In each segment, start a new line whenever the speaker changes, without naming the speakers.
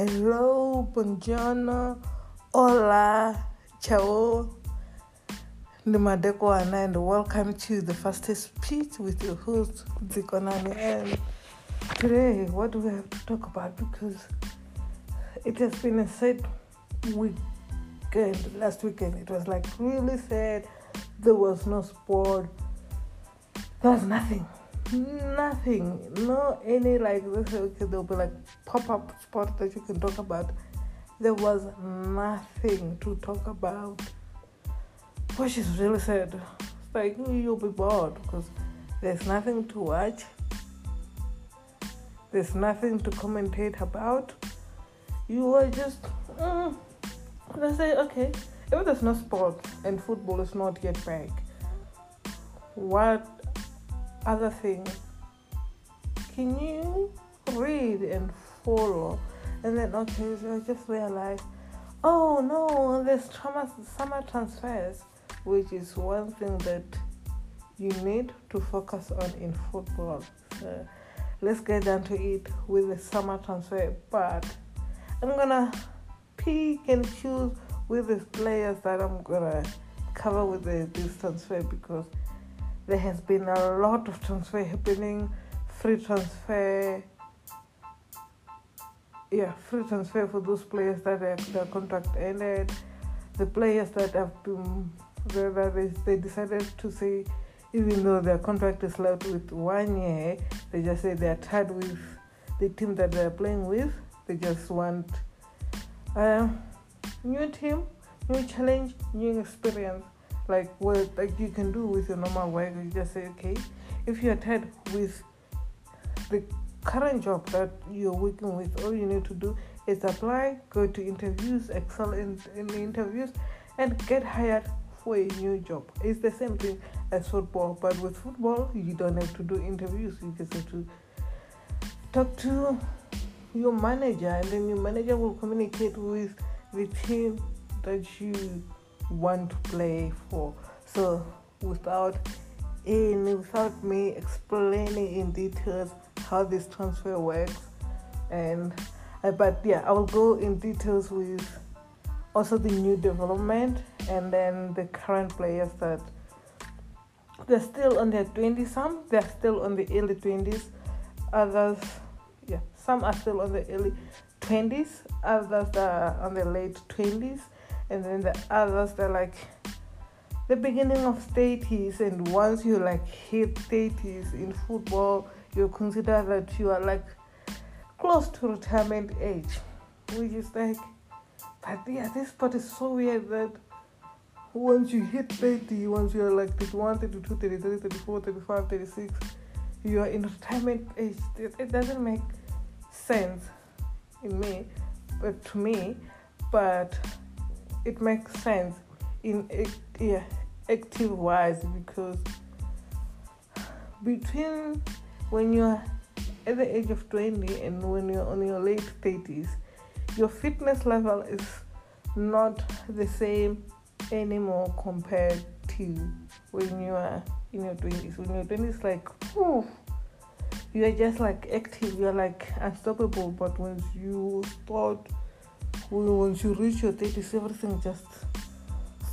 Hello, buongiorno, hola, ciao, Nimadekwana, and welcome to the fastest speech with your host, Zikonani. And today, what do we have to talk about? Because it has been a sad weekend, last weekend. It was like really sad. There was no sport, there was nothing nothing. No any like this okay there'll be like pop-up sport that you can talk about. There was nothing to talk about. Which is really sad. It's like you'll be bored because there's nothing to watch. There's nothing to commentate about. You are just mm, let's say okay if there's no sport and football is not yet back what other things. Can you read and follow? And then okay so i just realized oh no there's trauma, summer transfers which is one thing that you need to focus on in football. So let's get down to it with the summer transfer. But i'm gonna pick and choose with the players that i'm gonna cover with the, this transfer because there has been a lot of transfer happening free transfer yeah free transfer for those players that their, their contract ended. The players that have been that they, they decided to say even though their contract is left with one year they just say they're tired with the team that they're playing with. They just want a new team new challenge new experience like what like you can do with your normal work. You just say okay if you're tired with the current job that you're working with all you need to do is apply go to interviews excel in, in the interviews and get hired for a new job. It's the same thing as football but with football you don't have to do interviews. You just have to talk to your manager and then your manager will communicate with the team that you want to play for. So without in without me explaining in details how this transfer works and uh, but yeah I will go in details with also the new development and then the current players that they're still on their 20s some they're still on the early 20s others yeah some are still on the early 20s others are on the late 20s and then the others they're like the beginning of 30s and once you like hit 30s in football you consider that you are like close to retirement age. Which is like but yeah this part is so weird that once you hit 30 once you're like 31 32 33 34 35 36 you are in retirement age. It, doesn't make sense in me but to me but it makes sense in yeah, active wise because between when you're at the age of 20 and when you're on your late 30s your fitness level is not the same anymore compared to when you are in your 20s when you're 20s like whew, you are just like active you're like unstoppable. But once you start once you reach your 30s, everything just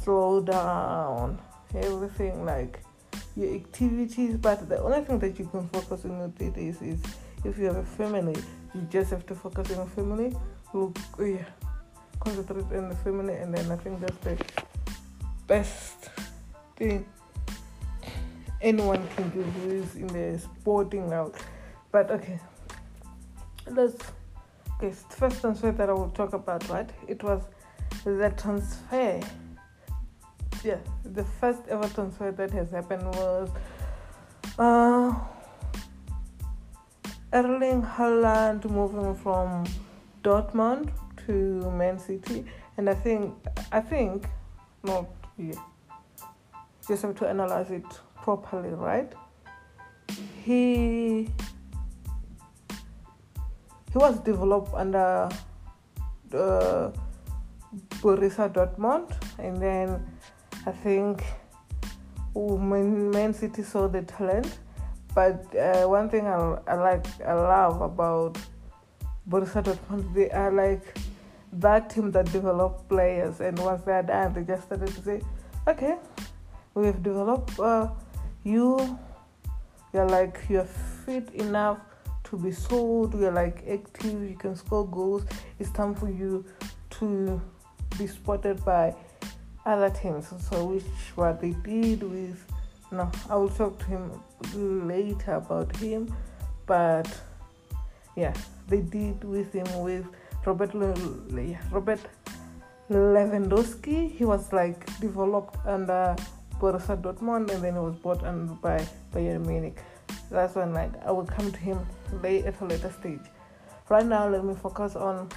slow down. Everything like your activities, but the only thing that you can focus on your 30s is if you have a family, you just have to focus on your family. Look, oh yeah, concentrate on the family, and then I think that's the best thing anyone can do is in the sporting world. But okay, let's okay, first transfer that I will talk about, right? It was the transfer. Yeah, the first ever transfer that has happened was uh, Erling Haaland moving from Dortmund to Man City, and I think I think not yeah. Just have to analyze it properly, right? He he was developed under uh, Borussia Dortmund, and then I think Man, Man City saw the talent. But uh, one thing I, I like, I love about Borussia Dortmund, they are like that team that develop players, and once they are done, they just started to say, okay, we've developed uh, you. You're like you're fit enough to be sold. You're like active. You can score goals. It's time for you to be spotted by other teams. So which what they did with. No, I will talk to him later about him, but yeah, they did with him with Robert Le- Robert Lewandowski. He was like developed under Borussia Dortmund and then he was bought under by Bayern Munich. That's when like I will come to him at a later stage. Right now, let me focus on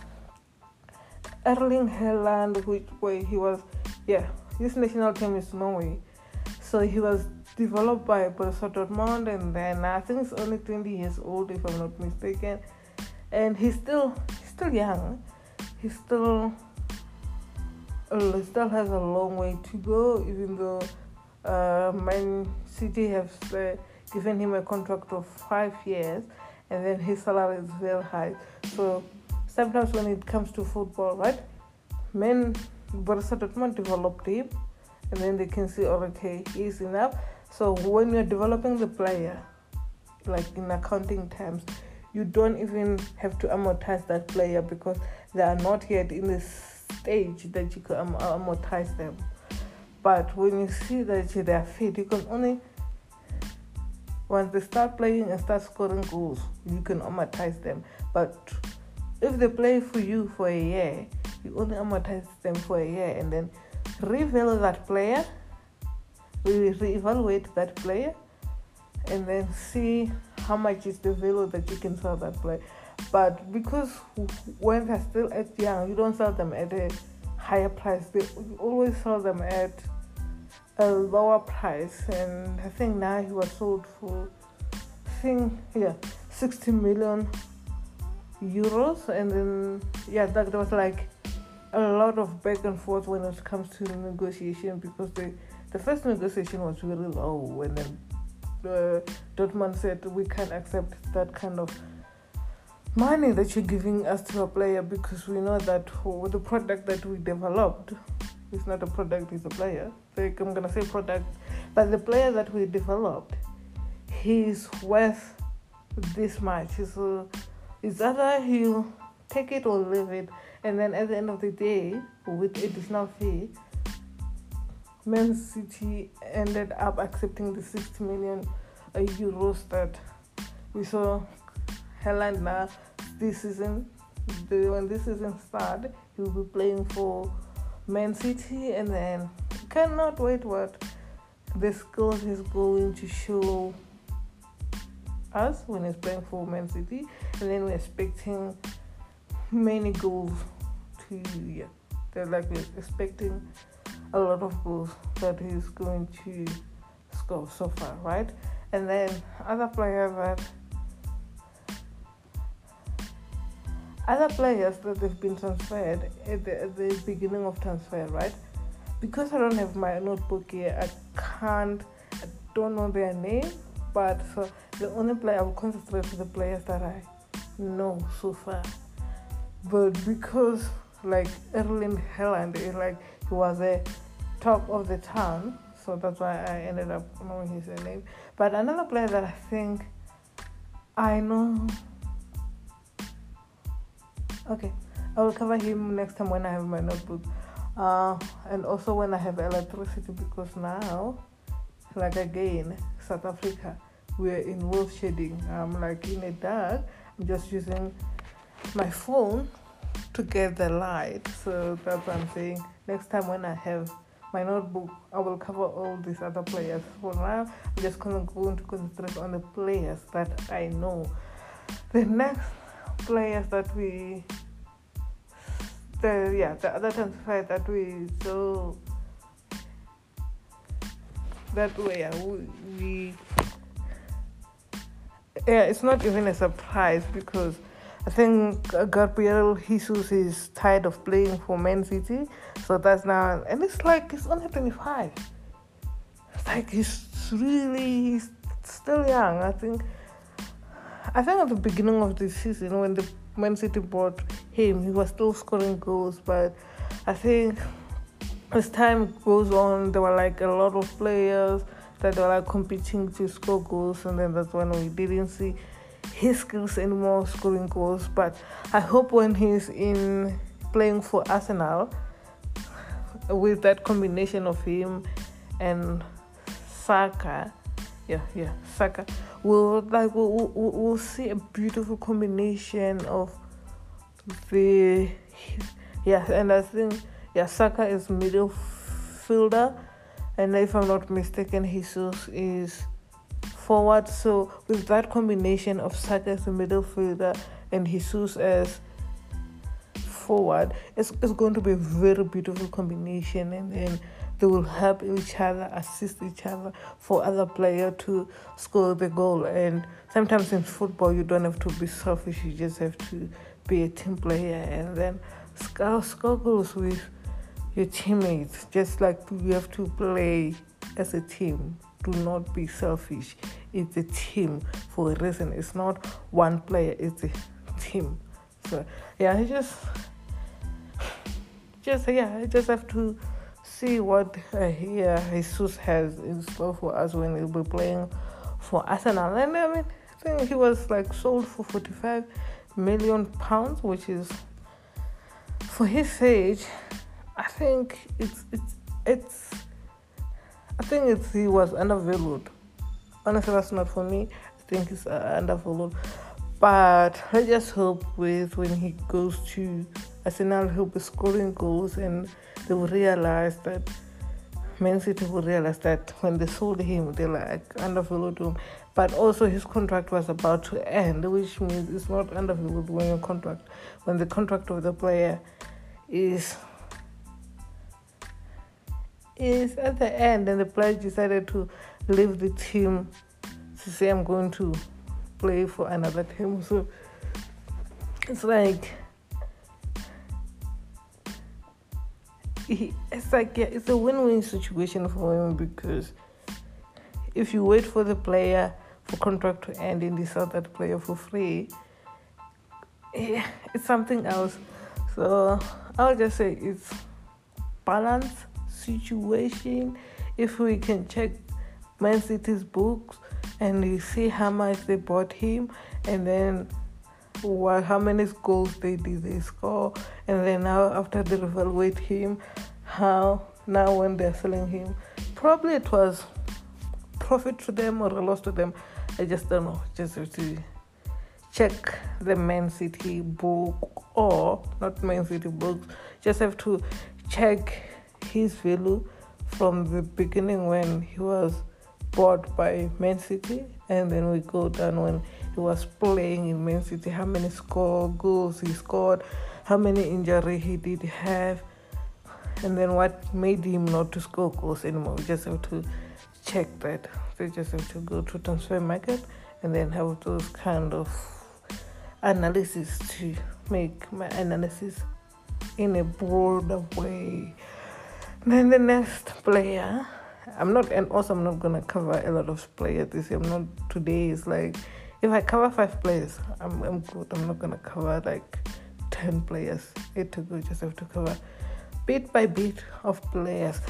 Erling Haaland, which way he was. Yeah, his national team is Norway, so he was developed by Borussia Dortmund, and then I think he's only 20 years old if I'm not mistaken, and he's still he's still young. He's still uh, still has a long way to go, even though uh, Man City have uh, given him a contract of five years, and then his salary is very high. So sometimes when it comes to football, right, men Borussia Dortmund developed him, and then they can see, oh, okay, he's enough. So when you're developing the player, like in accounting terms, you don't even have to amortize that player because they are not yet in the stage that you can am- amortize them. But when you see that they are fit, you can only once they start playing and start scoring goals, you can amortize them. But if they play for you for a year, you only amortize them for a year and then reveal that player, we reevaluate that player, and then see how much is the value that you can sell that player. But because when they're still at young, you don't sell them at a higher price. They you always sell them at a lower price, and I think now he was sold for, I think yeah, 60 million euros, and then yeah, that was like a lot of back and forth when it comes to negotiation because the the first negotiation was really low, and then uh, Dortmund said we can't accept that kind of money that you're giving us to a player because we know that the product that we developed is not a product, it's a player. So I'm gonna say product, but the player that we developed, he's worth this much. So it's either he'll take it or leave it, and then at the end of the day, with additional fee, Man City ended up accepting the 60 million euros that we saw Haaland now this season. The, when this season starts, he will be playing for Man City, and then cannot wait what the skills he's going to show us when he's playing for Man City, and then we're expecting many goals to yeah, they're like we're expecting a lot of goals that he's going to score so far, right? And then other players that other players that they've been transferred at the, at the beginning of transfer, right? Because I don't have my notebook here, I can't, I don't know their name, but so the only player I will concentrate on the players that I know so far. But because like Erling Haaland eh, like he was a top of the town, so that's why I ended up knowing his name. But another player that I think I know Okay, I will cover him next time when I have my notebook. Uh, and also when I have electricity because now, like again, South Africa, we're in wolf shedding. I'm like in the dark. I'm just using my phone to get the light. So that's what I'm saying. Next time when I have my notebook, I will cover all these other players. For now, I'm just going to concentrate on the players that I know. The next players that we the yeah the other transfer that we so that way yeah, we, we yeah it's not even a surprise because I think Gabriel Jesus is tired of playing for Man City, so that's now, and it's like he's only 25. It's like he's really he's still young. I think I think at the beginning of the season when the Man City bought him, he was still scoring goals, but I think as time goes on, there were like a lot of players that were like competing to score goals, and then that's when we didn't see his skills anymore scoring goals. But I hope when he's in playing for Arsenal, with that combination of him and Saka, yeah, yeah, Saka, we'll like we'll, we'll, we'll see a beautiful combination of the yeah, and I think yeah, Saka is midfielder, and if I'm not mistaken, Jesus is forward. So with that combination of Saka as a midfielder and Jesus as forward, it's, it's going to be a very beautiful combination, and then they will help each other, assist each other for other player to score the goal. And sometimes in football, you don't have to be selfish; you just have to be a team player, and then score, score goals with your teammates. Just like you have to play as a team. Do not be selfish. It's a team for a reason. It's not one player. It's a team. So yeah, I just just yeah, I just have to see what uh, yeah, Jesus has in store for us when he'll be playing for Arsenal. And I mean, I think he was like sold for 45 million pounds, which is for his age I think it's it's it's I think it's he was undervalued. Honestly, that's not for me. I think he's uh, undervalued. But I just hope with when he goes to Arsenal, he'll be scoring goals and they will realize that Man City will realize that when they sold him, they like undervalued him. But also his contract was about to end, which means it's not undervalued when your contract when the contract of the player is is at the end, and the player decided to leave the team to say, I'm going to play for another team. So it's like, it's like, it's a win win situation for him because if you wait for the player for contract to end and you sell that player for free, it's something else. So I'll just say it's balance situation, if we can check Man City's books and we see how much they bought him, and then what how many goals they did they score, and then now after they evaluate him, how now when they're selling him, probably it was profit to them or a loss to them. I just don't know. Just to check the Man City book or not Man City books. Just have to check his value from the beginning when he was bought by Man City, and then we go down when he was playing in Man City, how many score goals he scored, how many injury he did have, and then what made him not to score goals anymore. We just have to check that. We just have to go to transfer market and then have those kind of analysis to make my analysis in a broader way. Then the next player, I'm not, and also I'm not gonna cover a lot of players this year. I'm not today. Is like if I cover five players, I'm I'm good. I'm not gonna cover like ten players. Eight to go. Just have to cover bit by bit of players.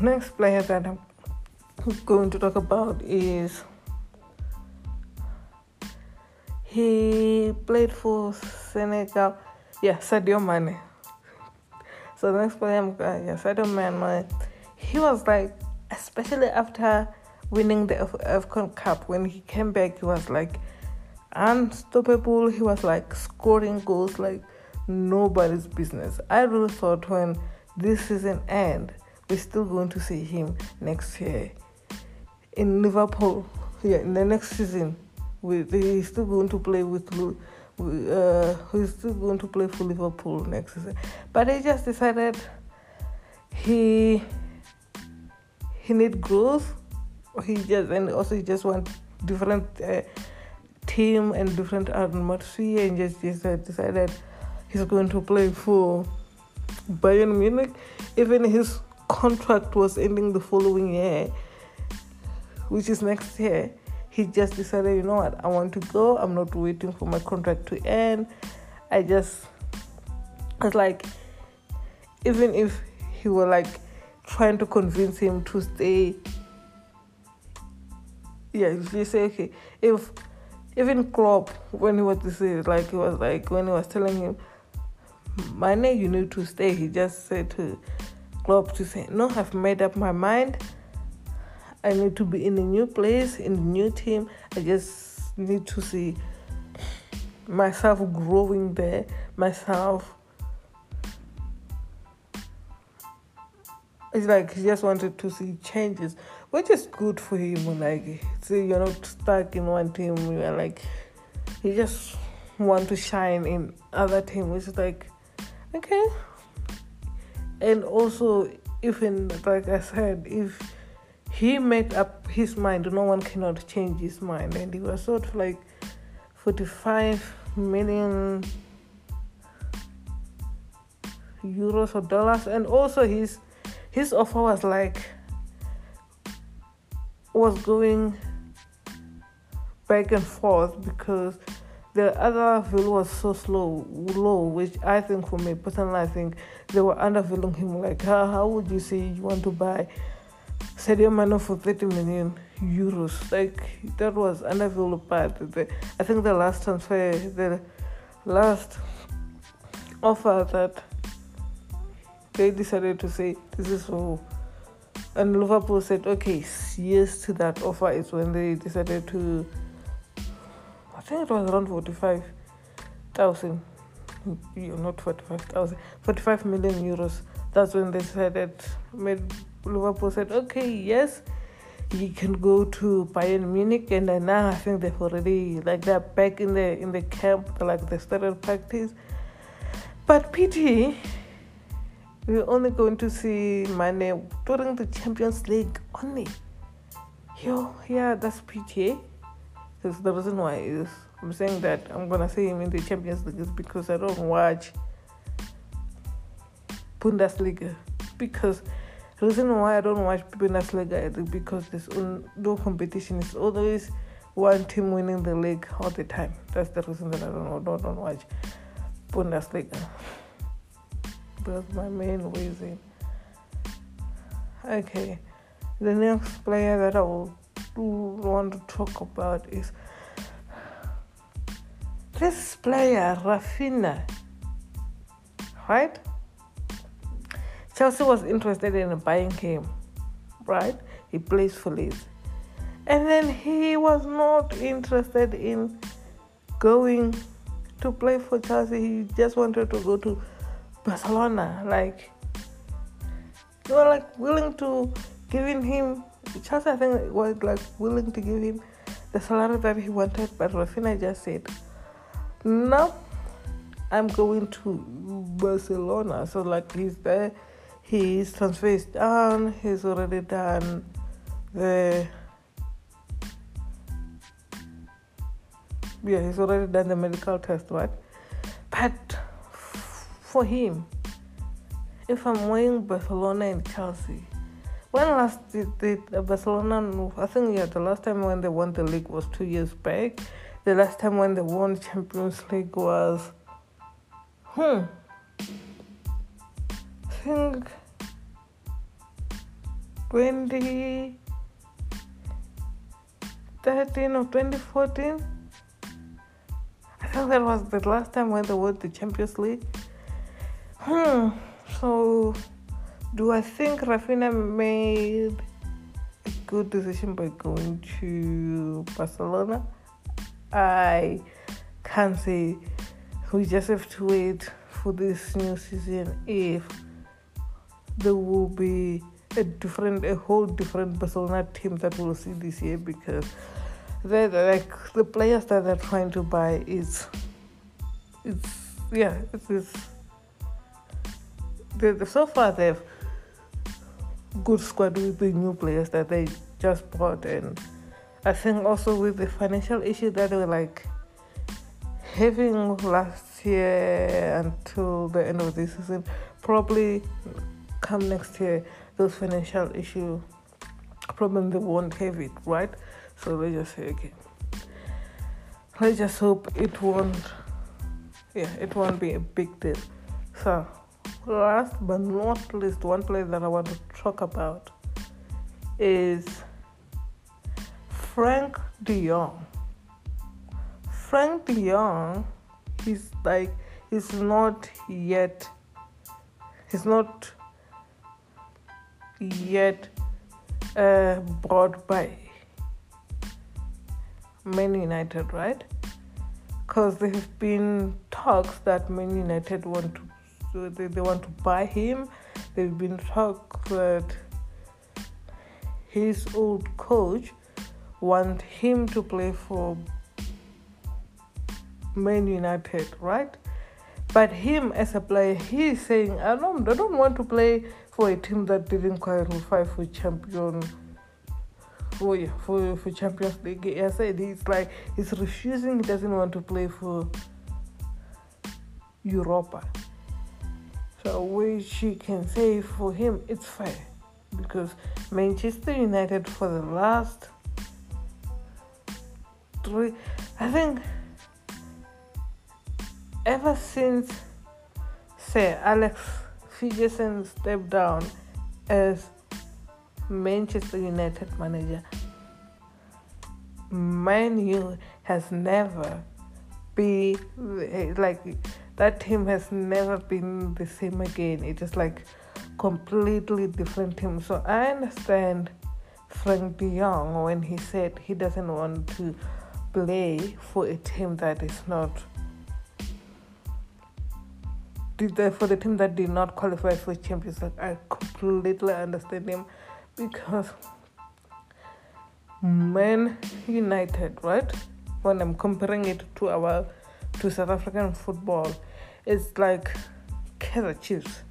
Next player that I'm going to talk about is he played for Senegal. Yeah, Sadio Mane. So the next player, I'm uh, yeah, Sadio Mane. he was like, especially after winning the AFCON Cup, when he came back, he was like unstoppable. He was like scoring goals like nobody's business. I really thought when this season end, we're still going to see him next year in Liverpool. Yeah, in the next season, we, he's still going to play with uh, he's still going to play for Liverpool next season. But he just decided he he need growth. He just and also he just want different uh, team and different atmosphere, and just, just uh, decided he's going to play for Bayern Munich. Even his contract was ending the following year, which is next year. he just decided, you know what, I want to go. I'm not waiting for my contract to end. I just, it's like, even if he were like trying to convince him to stay, yeah, you say, okay, if even Klopp, when he was to say, like, he was like, when he was telling him, Mane, you need to stay, he just said to Klopp to say, no, I've made up my mind. I need to be in a new place, in a new team. I just need to see myself growing there, myself. It's like he just wanted to see changes, which is good for him. Like, see, you're not stuck in one team. You're like, you just want to shine in other team, which is like, okay. And also, even like I said, if he made up his mind. No one cannot change his mind. And he was sort of like 45 million euros or dollars. And also his his offer was like was going back and forth because the other bill was so slow, low, which I think for me personally, I think they were undervaluing him. Like, how, how would you say you want to buy Sadio Mane for 30 million euros. Like that was unavailable part. The, I think the last transfer, the last offer that they decided to say this is for, and Liverpool said okay, yes to that offer is when they decided to. I think it was around 45,000. You're not 45,000, 45 million euros. That's when they decided made Liverpool said, okay, yes, you can go to Bayern Munich, and now I think they've already like they're back in the in the camp, like they started practice. But PT, we're only going to see Mane during the Champions League only. Yo, yeah, that's PTA. Because the reason why is I'm saying that I'm gonna see him in the Champions League is because I don't watch Bundesliga because the reason why I don't watch Bundesliga is because there's no competition. It's always one team winning the league all the time. That's the reason that I don't don't, don't watch Bundesliga. That's my main reason. Okay, the next player that I will want to talk about is this player, Raphinha. Right? Chelsea was interested in buying him, right? He plays for Leeds. And then he was not interested in going to play for Chelsea. He just wanted to go to Barcelona. Like, they were like willing to giving him Chelsea I think was like willing to give him the salary that he wanted, but Raphinha just said, No, I'm going to Barcelona. So like he's there his transfer is done, he's already done the yeah, he's already done the medical test, right? But for him, if I'm weighing Barcelona and Chelsea, when last did, Barcelona? I think yeah, the last time when they won the league was two years back. The last time when they won Champions League was, hmm, I think 2013 or 2014. I think that was the last time when they won the Champions League. Hmm. So, do I think Raphinha made a good decision by going to Barcelona? I can't say. We just have to wait for this new season if there will be a different, a whole different Barcelona team that we'll see this year because they like the players that they're trying to buy is, it's yeah, it's, it's they, so far they've good squad with the new players that they just bought and I think also with the financial issue that they were like having last year until the end of the season probably come next year those financial issue problem they won't have it right So let's just say okay. Let's just hope it won't yeah, it won't be a big deal. So last but not least, one player that I want to talk about is Frank de Jong. Frank de Jong, he's like, he's not yet, he's not yet uh, brought by Man United, right? Because there have been talks that Man United want to they, they want to buy him. They've been talk that his old coach want him to play for Man United, right? But him as a player, he's saying, I don't, I don't want to play for a team that didn't qualify for champion. For, for for Champions League, I said he's like he's refusing. He doesn't want to play for Europa. So which she can say for him it's fair. Because Manchester United for the last three I think ever since Sir Alex Ferguson stepped down as Manchester United manager, Man U has never been like that team has never been the same again. It is like completely different team. So I understand Frank De Jong when he said he doesn't want to play for a team that is not for the team that did not qualify for Champions League. I completely understand him because Man United, right? When I'm comparing it to our to South African football, it's like Kaizer Chiefs.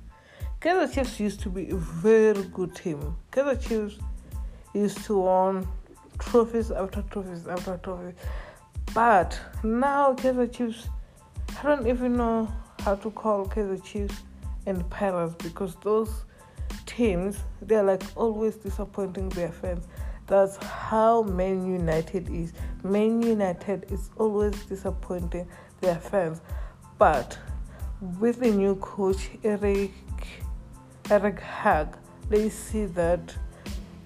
Kaizer Chiefs used to be a very good team. Kaizer Chiefs used to win trophies after trophies after trophies. But now Kaizer Chiefs, I don't even know how to call Kaizer Chiefs and Pirates because those teams they're like always disappointing their fans. That's how Man United is. Man United is always disappointing their fans. But with the new coach Eric Eric Hag, they see that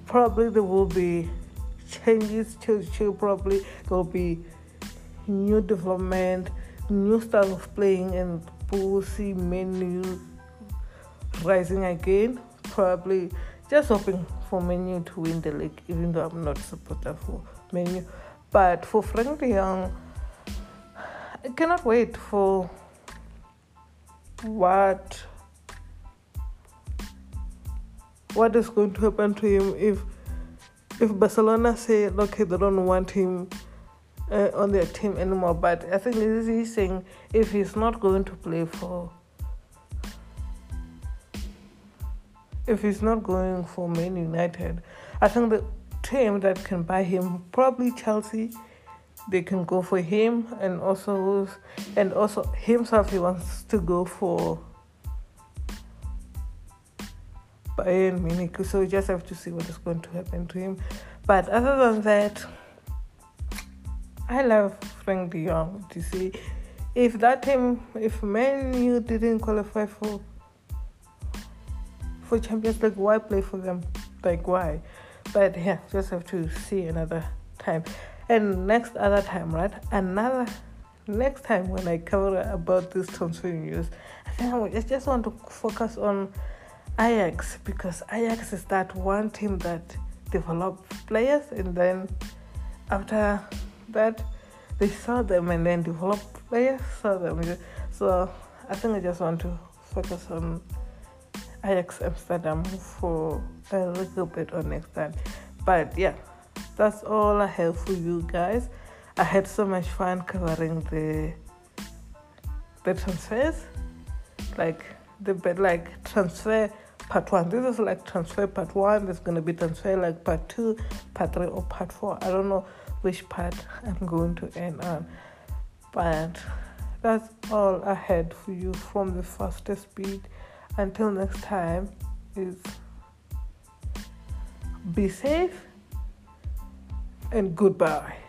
probably there will be changes to to probably there will be new development, new style of playing and we'll see Man U rising again. Probably just hoping for Man U to win the league, even though I'm not supporter for Man U. But for Frank de Jong, I cannot wait for what what is going to happen to him if if Barcelona say okay they don't want him uh, on their team anymore. But I think he's saying if he's not going to play for if he's not going for Man United, I think the team that can buy him probably Chelsea they can go for him and also and also himself he wants to go for Bayern Munich. So we just have to see what is going to happen to him. But other than that I love Frank de Jong to see. If that team if Man U didn't qualify for for Champions League why play for them? Like why? But yeah just have to see another time and next other time, right? Another next time when I cover about this transfer news, I think I just want to focus on Ajax because Ajax is that one team that develop players and then after that they saw them and then develop players saw them. So I think I just want to focus on Ajax Amsterdam for a little bit on next time. But yeah that's all I have for you guys. I had so much fun covering the the transfers, like the like transfer part one. This is like transfer part one. There's gonna be transfer like part two, part three, or part four. I don't know which part I'm going to end on, but that's all I had for you from the fastest speed. Until next time, is be safe and goodbye.